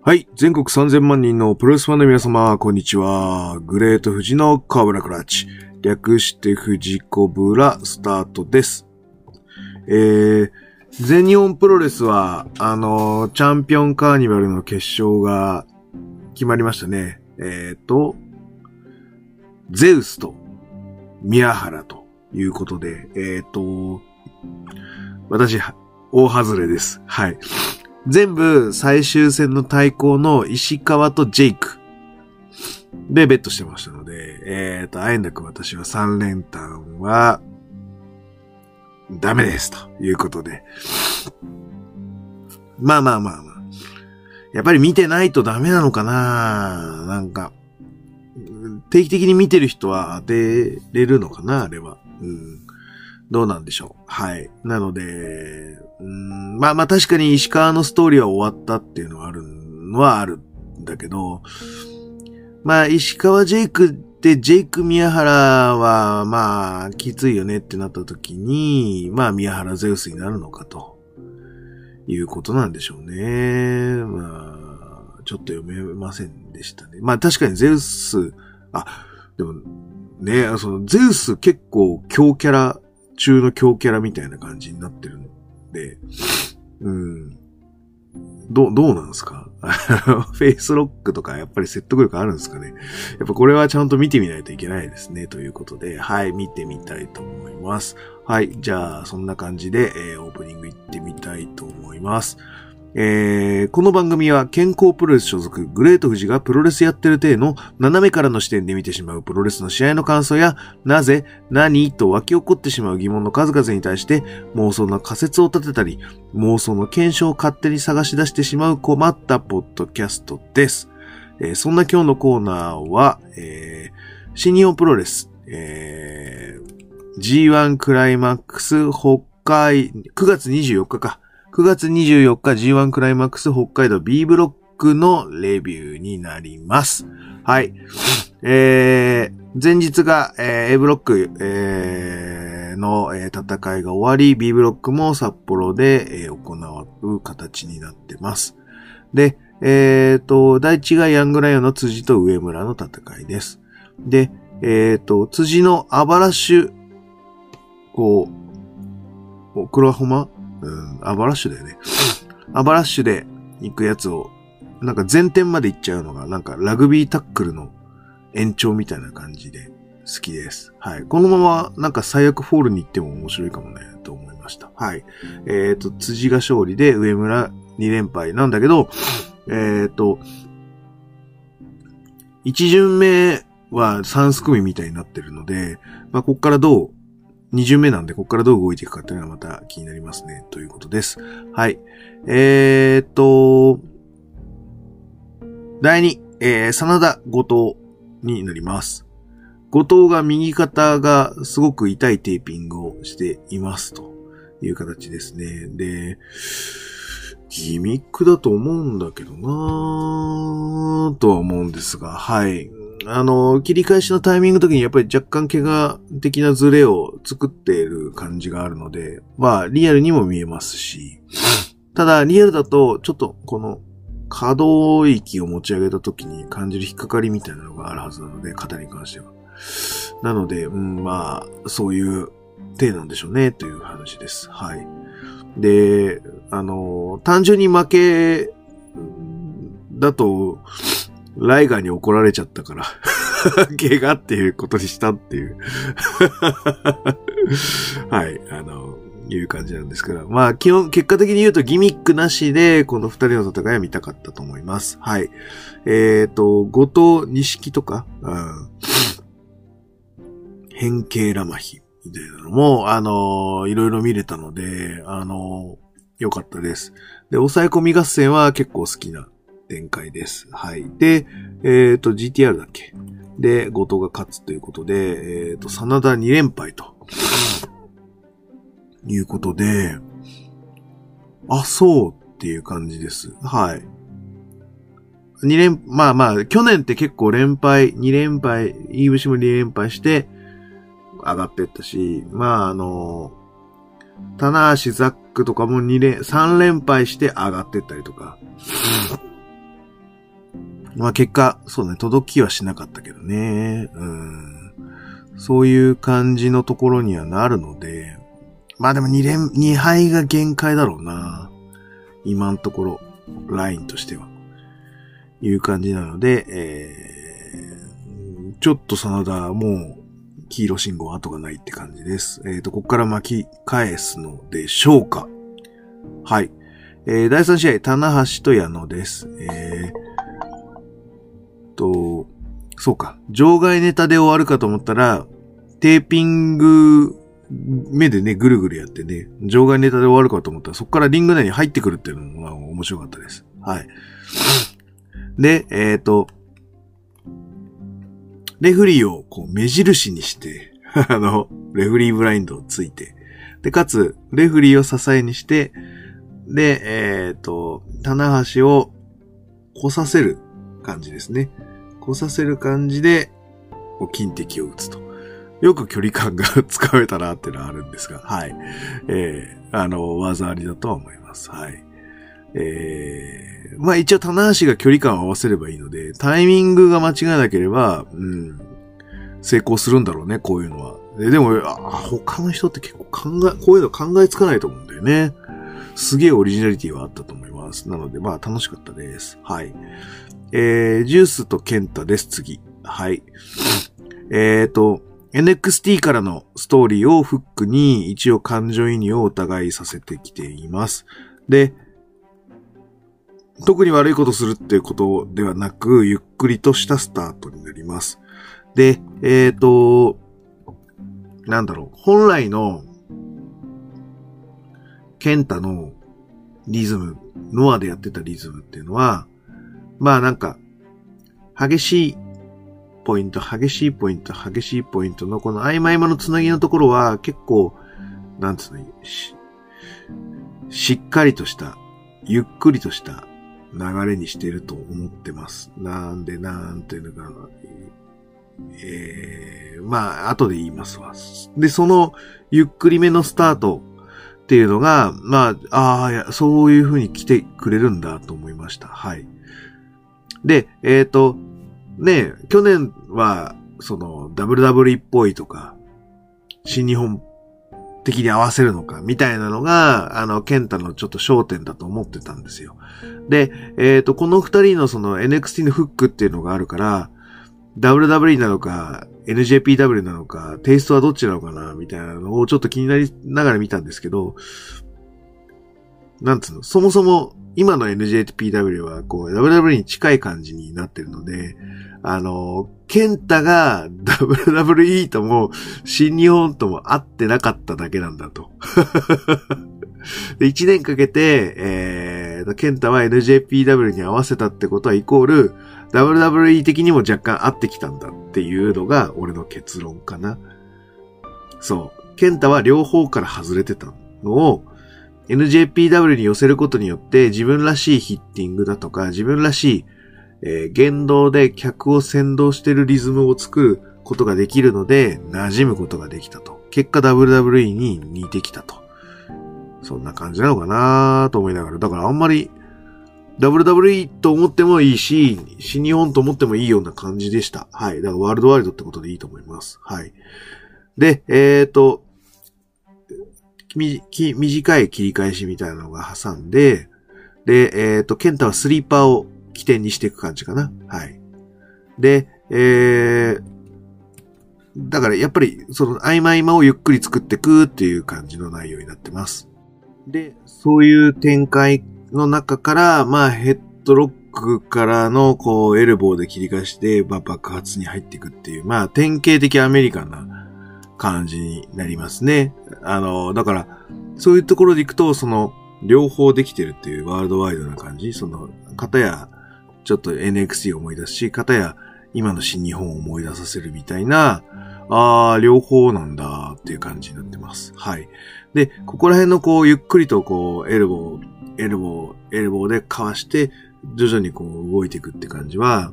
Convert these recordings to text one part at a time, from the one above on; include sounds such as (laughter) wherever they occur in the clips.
はい。全国3000万人のプロレスファンの皆様、こんにちは。グレート富士の河村クラッチ。略して富士コブラスタートです。えー、全日本プロレスは、あの、チャンピオンカーニバルの決勝が決まりましたね。えーと、ゼウスと宮原ということで、えーと、私、大外れです。はい。全部最終戦の対抗の石川とジェイクでベットしてましたので、えっ、と、あえなく私は3連単はダメですということで。まあまあまあまあ。やっぱり見てないとダメなのかななんか、定期的に見てる人は当てれるのかなあれは。うん。どうなんでしょう。はい。なので、うん、まあまあ確かに石川のストーリーは終わったっていうのはあるのはあるんだけど、まあ石川ジェイクってジェイク宮原はまあきついよねってなった時に、まあ宮原ゼウスになるのかということなんでしょうね。まあ、ちょっと読めませんでしたね。まあ確かにゼウス、あ、でもね、そのゼウス結構強キャラ中の強キャラみたいな感じになってるんで、うん。ど、どうなんすか？(laughs) フェイスロックとかやっぱり説得力あるんですかね？やっぱこれはちゃんと見てみないといけないですね。ということで、はい、見てみたいと思います。はい、じゃあ、そんな感じで、えーオープニング行ってみたいと思います。えーこの番組は健康プロレス所属グレート富士がプロレスやってる体の斜めからの視点で見てしまうプロレスの試合の感想やなぜ、何と湧き起こってしまう疑問の数々に対して妄想の仮説を立てたり妄想の検証を勝手に探し出してしまう困ったポッドキャストです。えーそんな今日のコーナーは、えー新日本プロレス、えー G1 クライマックス北海、9月24日か。9月24日 G1 クライマックス北海道 B ブロックのレビューになります。はい。えー、前日が、えー A ブロック、えーの、えー戦いが終わり、B ブロックも札幌で、えー行う形になってます。で、えっ、と、第一がヤングライオンの辻と上村の戦いです。で、えっ、と、辻のアバラッシュ、こう、オクラホマうん、アバラッシュだよね。アバラッシュで行くやつを、なんか前転まで行っちゃうのが、なんかラグビータックルの延長みたいな感じで好きです。はい。このままなんか最悪フォールに行っても面白いかもね、と思いました。はい。えっ、と、辻が勝利で上村2連敗なんだけど、えっ、と、一巡目は3すくみみたいになってるので、まあ、こっからどう、二巡目なんで、こっからどう動いていくかっていうのはまた気になりますね、ということです。はい。えー、っと、第2、えー、真田後藤になります。後藤が右肩がすごく痛いテーピングをしていますという形ですね。で、ギミックだと思うんだけどなぁとは思うんですが、はい。あの、切り返しのタイミングの時にやっぱり若干怪我的なズレを作っている感じがあるので、まあ、リアルにも見えますし、ただ、リアルだと、ちょっとこの可動域を持ち上げた時に感じる引っかかりみたいなのがあるはずなので、肩に関しては。なので、うん、まあ、そういう体なんでしょうね、という話です。はい。で、あの、単純に負けだと、ライガーに怒られちゃったから、怪我っていうことにしたっていう。(laughs) はい、あの、いう感じなんですけど。まあ、基本、結果的に言うとギミックなしで、この二人の戦いは見たかったと思います。はい。えっ、と、後藤錦とか、うん。変形ラマヒみたいなのも、あのいろいろ見れたので、あの良かったです。で、抑え込み合戦は結構好きな展開です。はい。で、えっ、と、GTR だっけ？で、後藤が勝つということで、えっ、と、真田2連敗と。いうことで、あ、そうっていう感じです。はい。二連、まあまあ、去年って結構連敗、2連敗、イーブシも2連敗して、上がってったし、まああの、棚橋ザックとかも2連、3連敗して上がってったりとか、まあ結果、そうね、届きはしなかったけどね。うん。そういう感じのところにはなるので、まあでも2連、2敗が限界だろうな。今のところ、ラインとしては。いう感じなので、えー、ちょっと真田もう黄色信号後がないって感じです。えっ、ー、と、ここから巻き返すのでしょうかはい。えー、第3試合、棚橋と矢野です。えー、と、そうか。場外ネタで終わるかと思ったら、テーピング目でね、ぐるぐるやってね、場外ネタで終わるかと思ったら、そこからリング内に入ってくるっていうのが面白かったです。はい。で、えっ、ー、と、レフリーをこう目印にして、(laughs) あの、レフリーブラインドをついて、で、かつ、レフリーを支えにして、で、えっ、ー、と、棚橋を来させる感じですね。来させる感じで、こう金敵を打つと。よく距離感が (laughs) 使えたなっていうのはあるんですが、はい。えー、あの、技ありだとは思います。はい。えー、まあ一応棚橋が距離感を合わせればいいので、タイミングが間違えなければ、うん、成功するんだろうね、こういうのは。ででもあ、他の人って結構考え、こういうの考えつかないと思うんだよね。すげえオリジナリティはあったと思います。なので、まあ楽しかったです。はい。えー、ジュースとケンタです、次。はい。えーと、NXT からのストーリーをフックに一応感情移入をお互いさせてきています。で、特に悪いことするっていうことではなく、ゆっくりとしたスタートになります。で、えっ、ー、と、なんだろう、本来の、ケンタのリズム、ノアでやってたリズムっていうのは、まあなんか、激しいポイント、激しいポイント、激しいポイントのこの曖昧間のつなぎのところは結構、なんつうの、し、しっかりとした、ゆっくりとした流れにしてると思ってます。なんで、なんていうのかな。ええー、まあ、後で言いますわ。で、その、ゆっくりめのスタートっていうのが、まあ、ああ、そういう風に来てくれるんだと思いました。はい。で、えっ、ー、と、ね去年は、その、WW っぽいとか、新日本的に合わせるのか、みたいなのが、あの、ケンタのちょっと焦点だと思ってたんですよ。で、えっ、ー、と、この二人のその NXT のフックっていうのがあるから、WW なのか、NJPW なのか、テイストはどっちなのかな、みたいなのをちょっと気になりながら見たんですけど、なんつうの、そもそも今の NJPW はこう WW に近い感じになってるので、あの、ケンタが WWE とも新日本とも会ってなかっただけなんだと。1年かけて、えー、ケンタは NJPW に合わせたってことはイコール、WWE 的にも若干合ってきたんだっていうのが俺の結論かな。そう。ケンタは両方から外れてたのを、NJPW に寄せることによって自分らしいヒッティングだとか、自分らしい、えー、言動で客を先導してるリズムを作ることができるので、馴染むことができたと。結果 WWE に似てきたと。そんな感じなのかなと思いながら。だからあんまり WWE と思ってもいいし、新日本と思ってもいいような感じでした。はい。だからワールドワイドってことでいいと思います。はい。で、えっ、ー、と、短い切り返しみたいなのが挟んで、で、えっ、ー、と、ケンタはスリーパーを起点にしていく感じかな。はい。で、えー、だからやっぱりその合間合間をゆっくり作っていくっていう感じの内容になってます。で、そういう展開の中から、まあヘッドロックからのこうエルボーで切り返して、まあ、爆発に入っていくっていう、まあ典型的アメリカンな感じになりますね。あの、だから、そういうところで行くと、その、両方できてるっていうワールドワイドな感じ。その、方や、ちょっと NXT を思い出すし、方や、今の新日本を思い出させるみたいな、ああ、両方なんだっていう感じになってます。はい。で、ここら辺のこう、ゆっくりとこう、エルボー、エルボー、エルボーでかわして、徐々にこう、動いていくって感じは、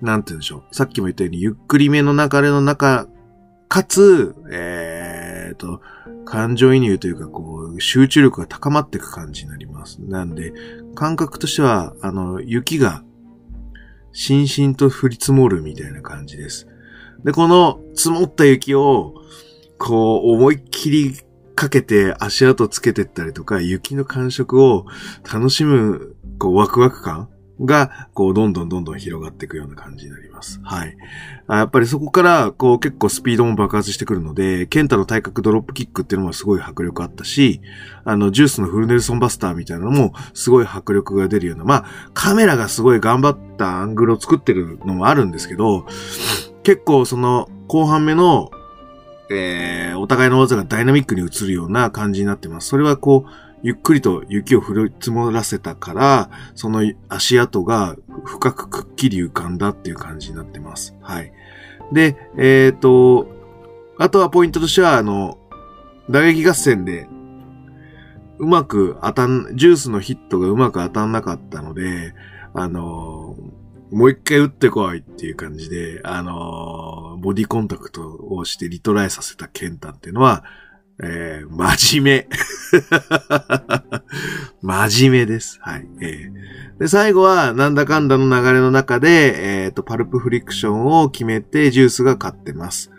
なんて言うんでしょう。さっきも言ったように、ゆっくりめの流れの中かつ、えー、と、感情移入というか、こう、集中力が高まっていく感じになります。なんで、感覚としては、あの、雪がしんしんと降り積もるみたいな感じです。で、この積もった雪を、こう、思いっきりかけて足跡つけてったりとか、雪の感触を楽しむ、こう、ワクワク感が、こう、どんどんどんどん広がっていくような感じになります。はい。やっぱりそこから、こう、結構スピードも爆発してくるので、ケンタの体格ドロップキックっていうのもすごい迫力あったし、あの、ジュースのフルネルソンバスターみたいなのも、すごい迫力が出るような、まあ、カメラがすごい頑張ったアングルを作ってるのもあるんですけど、結構その、後半目の、えー、お互いの技がダイナミックに映るような感じになってます。それはこう、ゆっくりと雪を降り積もらせたから、その足跡が深くくっきり浮かんだっていう感じになってます。はい。で、えっ、ー、と、あとはポイントとしては、あの、打撃合戦で、うまく当たん、ジュースのヒットがうまく当たんなかったので、あの、もう一回打ってこいっていう感じで、あの、ボディコンタクトをしてリトライさせたケンタンっていうのは、えー、真面目。(laughs) 真面目です。はい。えー、で、最後は、なんだかんだの流れの中で、えっ、ー、と、パルプフリクションを決めて、ジュースが勝ってます。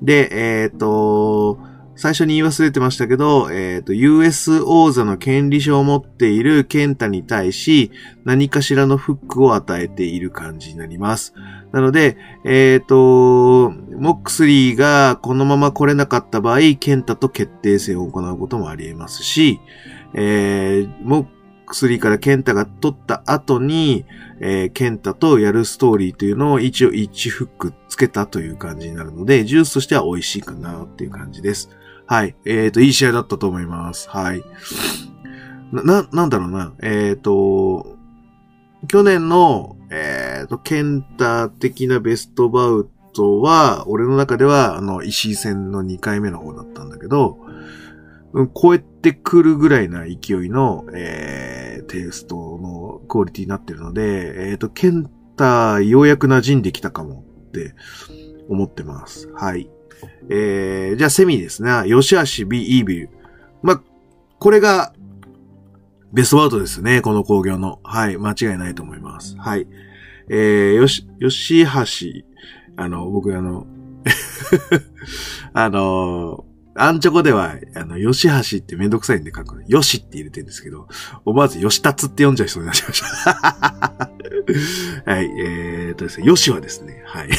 で、えっ、ー、と、最初に言い忘れてましたけど、えっ、ー、と、US 王座の権利書を持っているケンタに対し、何かしらのフックを与えている感じになります。なので、えっ、ー、と、モックスリーがこのまま来れなかった場合、ケンタと決定戦を行うこともあり得ますし、えー、モックスリーからケンタが取った後に、えー、ケンタとやるストーリーというのを一応1フックつけたという感じになるので、ジュースとしては美味しいかなっていう感じです。はい。えっ、ー、と、いい試合だったと思います。はい。な、な、んだろうな。えっ、ー、と、去年の、えっ、ー、と、ケンタ的なベストバウトは、俺の中では、あの、石井戦の2回目の方だったんだけど、うん、超えてくるぐらいな勢いの、えー、テイストのクオリティになってるので、えっ、ー、と、ケンタ、ようやく馴染んできたかもって思ってます。はい。えー、じゃあセミですね。吉橋 B イービル。まあ、これが、ベストバウトですね。この工業の。はい。間違いないと思います。はい。えー、よし、吉橋、あの、僕あの、(laughs) あの、アンチョコでは、あの、吉橋ってめんどくさいんで書く。よしって入れてるんですけど、思わず吉達って読んじゃいそうになっちゃいました。(laughs) はい、えーとですね、よしはですね、はい。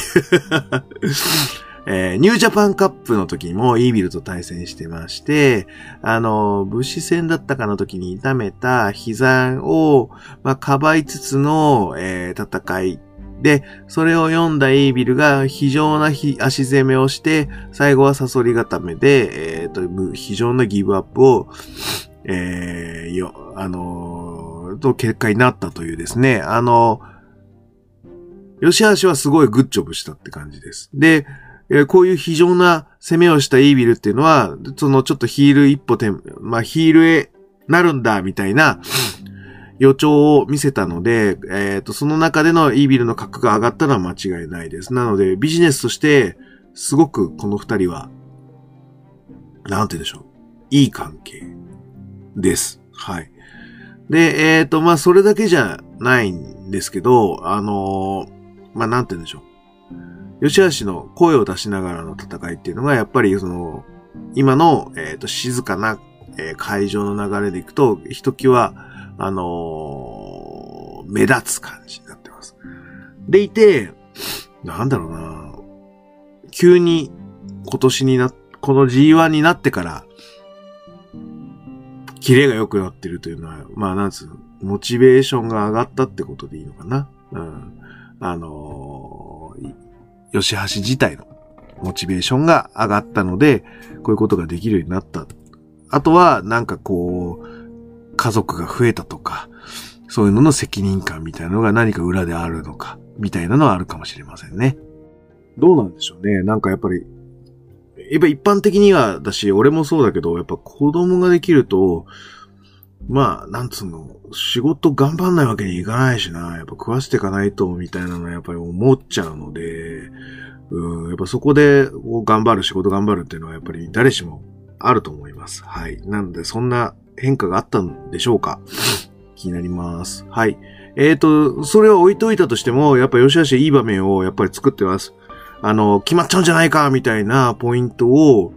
えー、ニュージャパンカップの時もイービルと対戦してまして、あの、武士戦だったかの時に痛めた膝を、まあ、かばいつつの、えー、戦いで、それを読んだイービルが非常な足攻めをして、最後はサソリ固めで、えー、と、非常なギブアップを、えー、よ、あのー、と結果になったというですね、あの、吉橋はすごいグッジョブしたって感じです。で、こういう非常な攻めをしたイービルっていうのは、そのちょっとヒール一歩て、まあヒールへなるんだ、みたいな予兆を見せたので、えっ、ー、と、その中でのイービルの格が上がったのは間違いないです。なので、ビジネスとして、すごくこの二人は、なんて言うんでしょう。いい関係です。はい。で、えっ、ー、と、まあ、それだけじゃないんですけど、あのー、まあ、なんて言うんでしょう。吉橋の声を出しながらの戦いっていうのが、やっぱりその、今の、えっ、ー、と、静かな、えー、会場の流れでいくと、ひときわ、あのー、目立つ感じになってます。でいて、なんだろうな急に今年にな、この G1 になってから、キレが良くなってるというのは、まあ、なんつうの、モチベーションが上がったってことでいいのかな。うん。あのー、吉橋自体のモチベーションが上がったので、こういうことができるようになった。あとは、なんかこう、家族が増えたとか、そういうのの責任感みたいなのが何か裏であるのか、みたいなのはあるかもしれませんね。どうなんでしょうね。なんかやっぱり、やっぱ一般的にはだし、俺もそうだけど、やっぱ子供ができると、まあ、なんつうの、仕事頑張んないわけにいかないしな、やっぱ食わせていかないと、みたいなのはやっぱり思っちゃうので、うん、やっぱそこで頑張る、仕事頑張るっていうのはやっぱり誰しもあると思います。はい。なので、そんな変化があったんでしょうか (coughs) 撃になります。はい。えっ、ー、と、それは置いといたとしても、やっぱ吉橋いい場面をやっぱり作ってます。あの、決まっちゃうんじゃないかみたいなポイントを、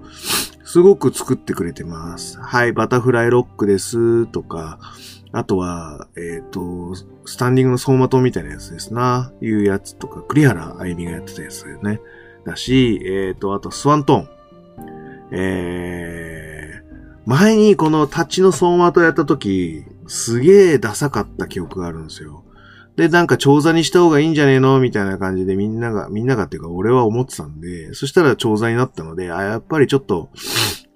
すごく作ってくれてます。はい、バタフライロックですとか、あとは、えっ、ー、と、スタンディングの走馬灯みたいなやつですな、いうやつとか、栗原あゆみがやってたやつだよね。だし、えっ、ー、と、あとスワントーン。えー、前にこのタッチの走馬灯やった時、すげえダサかった記憶があるんですよ。で、なんか調査にした方がいいんじゃねえの？みたいな感じでみんなが、みんながっていうか俺は思ってたんで、そしたら調査になったので、あ、やっぱりちょっと、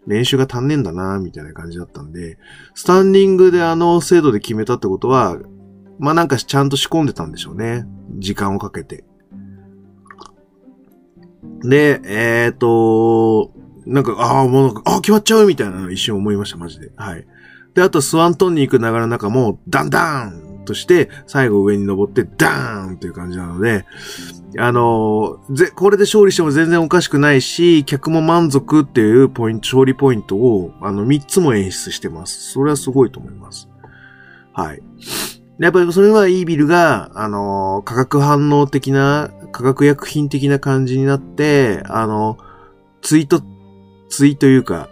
練習が足んねえんだな、みたいな感じだったんで、スタンディングであの精度で決めたってことは、まあ、なんかちゃんと仕込んでたんでしょうね。時間をかけて。で、えっ、ー、と、なんか、ああ、もう、ああ、決まっちゃうみたいなの一瞬思いました、マジで。はい。で、あと、スワントンに行く流れの中も、ダンダンとして、最後上に登ってダーンという感じなので、あのー、ぜ、これで勝利しても全然おかしくないし、客も満足っていうポイント、勝利ポイントを、あの、3つも演出してます。それはすごいと思います。はい。やっぱりそれはいいビルが、あのー、化学反応的な、化学薬品的な感じになって、あの、ツイート、ツイというか、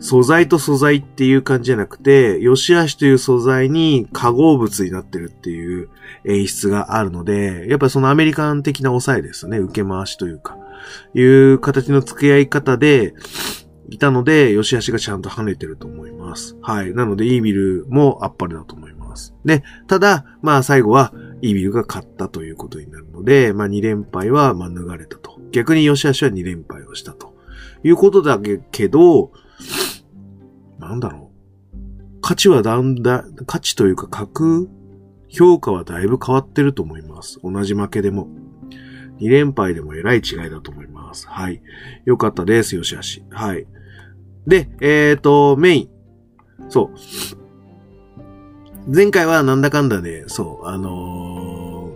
素材と素材っていう感じじゃなくて、吉足という素材に化合物になってるっていう演出があるので、やっぱそのアメリカン的な抑えですね。受け回しというか、いう形の付き合い方で、いたので、吉足がちゃんと跳ねてると思います。はい。なので、イービルもあっぱれだと思います。で、ただ、まあ最後は、イービルが勝ったということになるので、まあ2連敗は免れたと。逆に吉足は2連敗をしたと。いうことだけど、なんだろう。価値はだんだん、価値というか格、評価はだいぶ変わってると思います。同じ負けでも。2連敗でも偉い違いだと思います。はい。よかったです、よしあし。はい。で、えっ、ー、と、メイン。そう。前回はなんだかんだで、そう、あの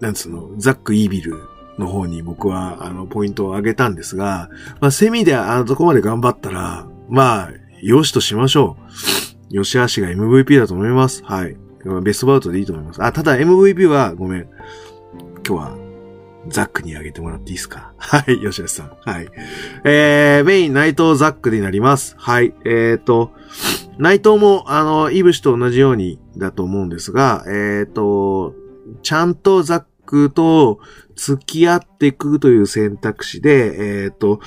ー、なんつうの、ザック・イービルの方に僕は、あの、ポイントを上げたんですが、まあ、セミであそこまで頑張ったら、まあ、よしとしましょう。吉橋が MVP だと思います。はい。ベストバウトでいいと思います。あ、ただ MVP はごめん。今日はザックにあげてもらっていいですか？はい、吉橋さん。はい。えー、メイン、内藤ザックになります。はい。えーと、内藤も、あの、イブシと同じようにだと思うんですが、えーと、ちゃんとザックと付き合っていくという選択肢で、えーと、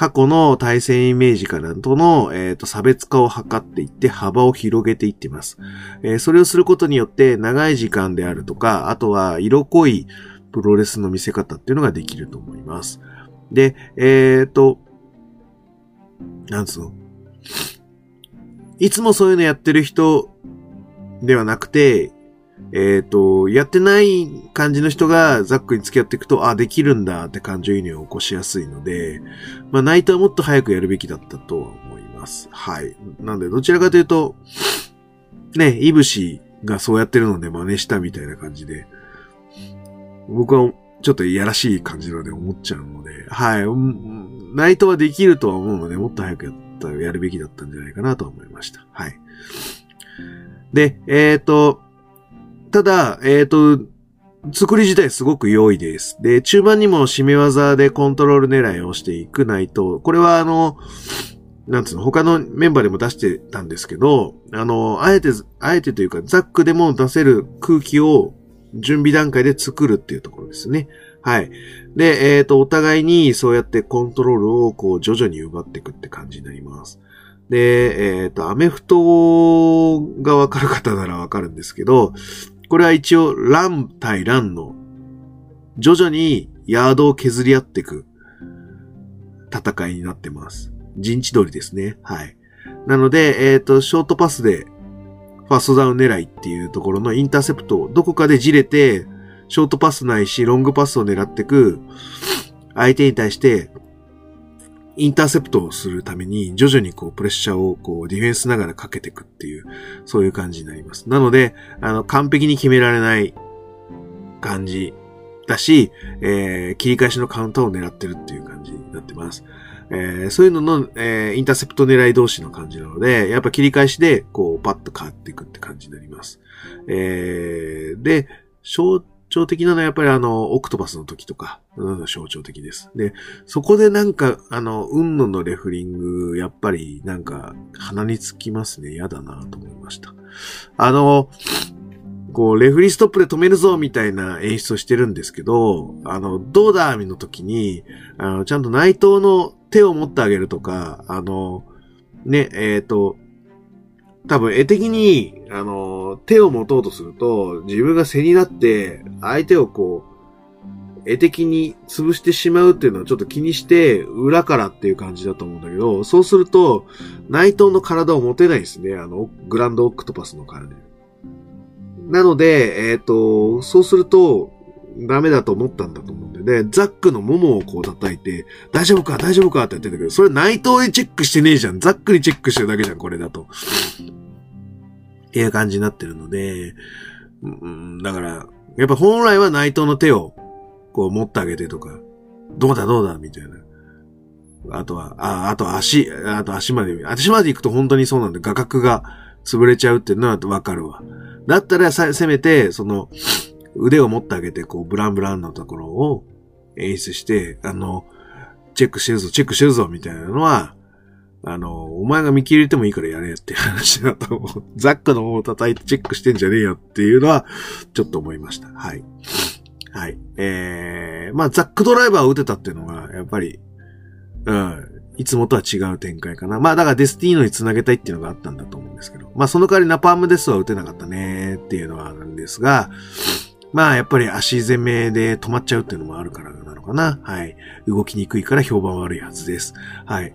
過去の対戦イメージからとの、えーと、差別化を図っていって幅を広げていっています、えー、それをすることによって長い時間であるとか、あとは色濃いプロレスの見せ方っていうのができると思います。で、えっ、ー、と、なんつうの？いつもそういうのやってる人ではなくて、えっ、ー、と、やってない感じの人がザックに付き合っていくと、あ、できるんだって感情移入を起こしやすいので、まあ、ナイトはもっと早くやるべきだったとは思います。はい。なんで、どちらかというと、ね、イブシがそうやってるので真似したみたいな感じで、僕はちょっといやらしい感じので思っちゃうので、はい。ナイトはできるとは思うので、もっと早くやった、やるべきだったんじゃないかなと思いました。はい。で、えっ、ー、と、ただ、えっ、ー、と、作り自体すごく良いです。で、中盤にも締め技でコントロール狙いをしていくないと、これはあの、なんつうの、他のメンバーでも出してたんですけど、あの、あえて、あえてというか、ザックでも出せる空気を準備段階で作るっていうところですね。はい。で、えっ、ー、と、お互いにそうやってコントロールをこう徐々に奪っていくって感じになります。で、えっ、ー、と、アメフトがわかる方ならわかるんですけど、これは一応、ラン対ランの、徐々にヤードを削り合っていく戦いになってます。陣地通りですね。はい。なので、えっ、ー、と、ショートパスで、ファーストダウン狙いっていうところのインターセプトをどこかでじれて、ショートパスないし、ロングパスを狙ってく、相手に対して、インターセプトをするために、徐々にこう、プレッシャーをこう、ディフェンスながらかけていくっていう、そういう感じになります。なので、あの、完璧に決められない感じだし、えー、切り返しのカウンターを狙ってるっていう感じになってます。えー、そういうのの、えー、インターセプト狙い同士の感じなので、やっぱ切り返しで、こう、パッと変わっていくって感じになります。えー、で、象徴的なのはやっぱりあの、オクトパスの時とか、うん、象徴的です。で、そこでなんか、あの、運野のレフリング、やっぱりなんか、鼻につきますね。嫌だなと思いました。あの、こう、レフリーストップで止めるぞみたいな演出をしてるんですけど、あの、どうだみの時に、あの、ちゃんと内藤の手を持ってあげるとか、あの、ね、えっ、ー、と、多分絵的に、あの、手を持とうとすると、自分が背になって、相手をこう、絵的に潰してしまうっていうのをちょっと気にして、裏からっていう感じだと思うんだけど、そうすると、内藤の体を持てないですね。あの、グランドオクトパスの体。なので、えっ、ー、と、そうすると、ダメだと思ったんだと思うで、ザックのももをこう叩いて、大丈夫か大丈夫かって言ってんだけど、それ内藤でチェックしてねえじゃん。ザックにチェックしてるだけじゃん、これだと。っていう感じになってるので、うん、だから、やっぱ本来は内藤の手を、こう持ってあげてとか、どうだどうだみたいな。あとは、あ、あと足、あと足まで、足まで行くと本当にそうなんで、画角が潰れちゃうっていうのはわかるわ。だったら、せめて、その、腕を持ってあげて、こう、ブランブランのところを演出して、あの、チェックしてるぞ、チェックしてるぞ、みたいなのは、あの、お前が見切れてもいいからやれっていう話だと思う。ザックの方を叩いてチェックしてんじゃねえよっていうのは、ちょっと思いました。はい。はい。えー、まあ、ザックドライバーを打てたっていうのが、やっぱり、うん、いつもとは違う展開かな。まあ、だからデスティーノに繋げたいっていうのがあったんだと思うんですけど。まあ、その代わりナパームデスは打てなかったねっていうのはあるんですが、まあ、やっぱり足攻めで止まっちゃうっていうのもあるからなのかな。はい。動きにくいから評判悪いはずです。はい。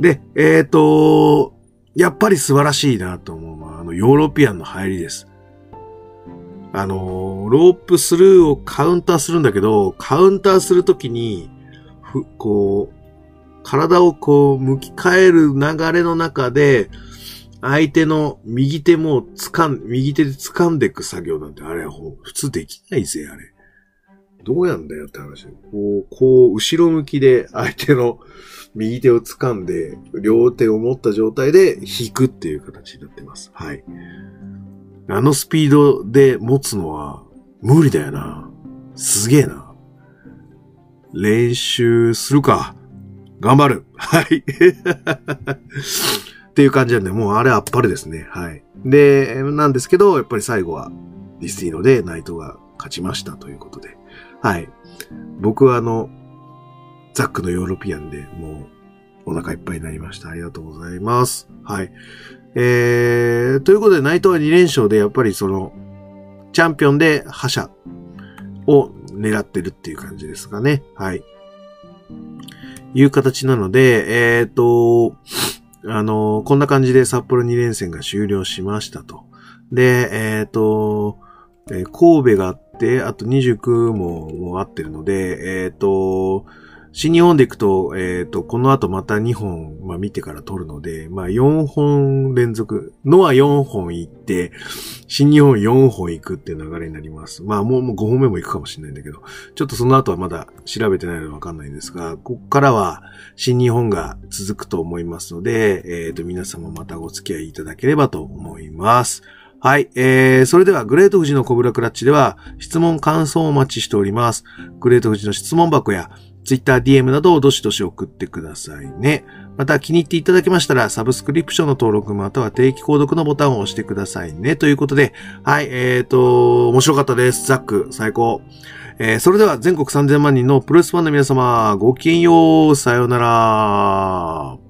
で、えっ、ー、と、やっぱり素晴らしいなと思うのは、あの、ヨーロピアンの入りです。あの、ロープスルーをカウンターするんだけど、カウンターするときに、ふ、こう、体をこう、向き変える流れの中で、相手の右手も掴ん、右手で掴んでいく作業なんて、あれは普通できないぜ、あれ。どうやんだよって話。こう、こう、後ろ向きで相手の右手を掴んで、両手を持った状態で引くっていう形になってます。はい。あのスピードで持つのは無理だよな。すげえな。練習するか。頑張る。はい。(laughs) っていう感じなんで、もうあれあっぱれですね。はい。で、なんですけど、やっぱり最後はディスティーノでナイトが勝ちましたということで。はい。僕はあの、ザックのヨーロピアンでもうお腹いっぱいになりました。ありがとうございます。はい。えー、ということで、ナイトは2連勝で、やっぱりその、チャンピオンで覇者を狙ってるっていう感じですかね。はい。いう形なので、えっ、ー、と、あの、こんな感じで札幌2連戦が終了しましたと。で、えっ、ー、と、え神戸があって、あと29もも合ってるので、えっ、ー、と、新日本で行くと、えっ、ー、と、この後また2本、まあ、見てから撮るので、まあ、4本連続、のは4本行って、新日本4本行くっていう流れになります。まあ、もうもう5本目も行くかもしれないんだけど、ちょっとその後はまだ調べてないのでわかんないんですが、こっからは新日本が続くと思いますので、えっ、ー、と、皆様またお付き合いいただければと思います。はい。えー、それでは、グレート富士のコブラクラッチでは、質問、感想をお待ちしております。グレート富士の質問箱や、Twitter、DM などをどしどし送ってくださいね。また気に入っていただけましたら、サブスクリプションの登録または定期購読のボタンを押してくださいね。ということで、はい、えーと、面白かったです。ザック、最高。えー、それでは全国3000万人のプロレスファンの皆様、ごきげんよう、さようなら。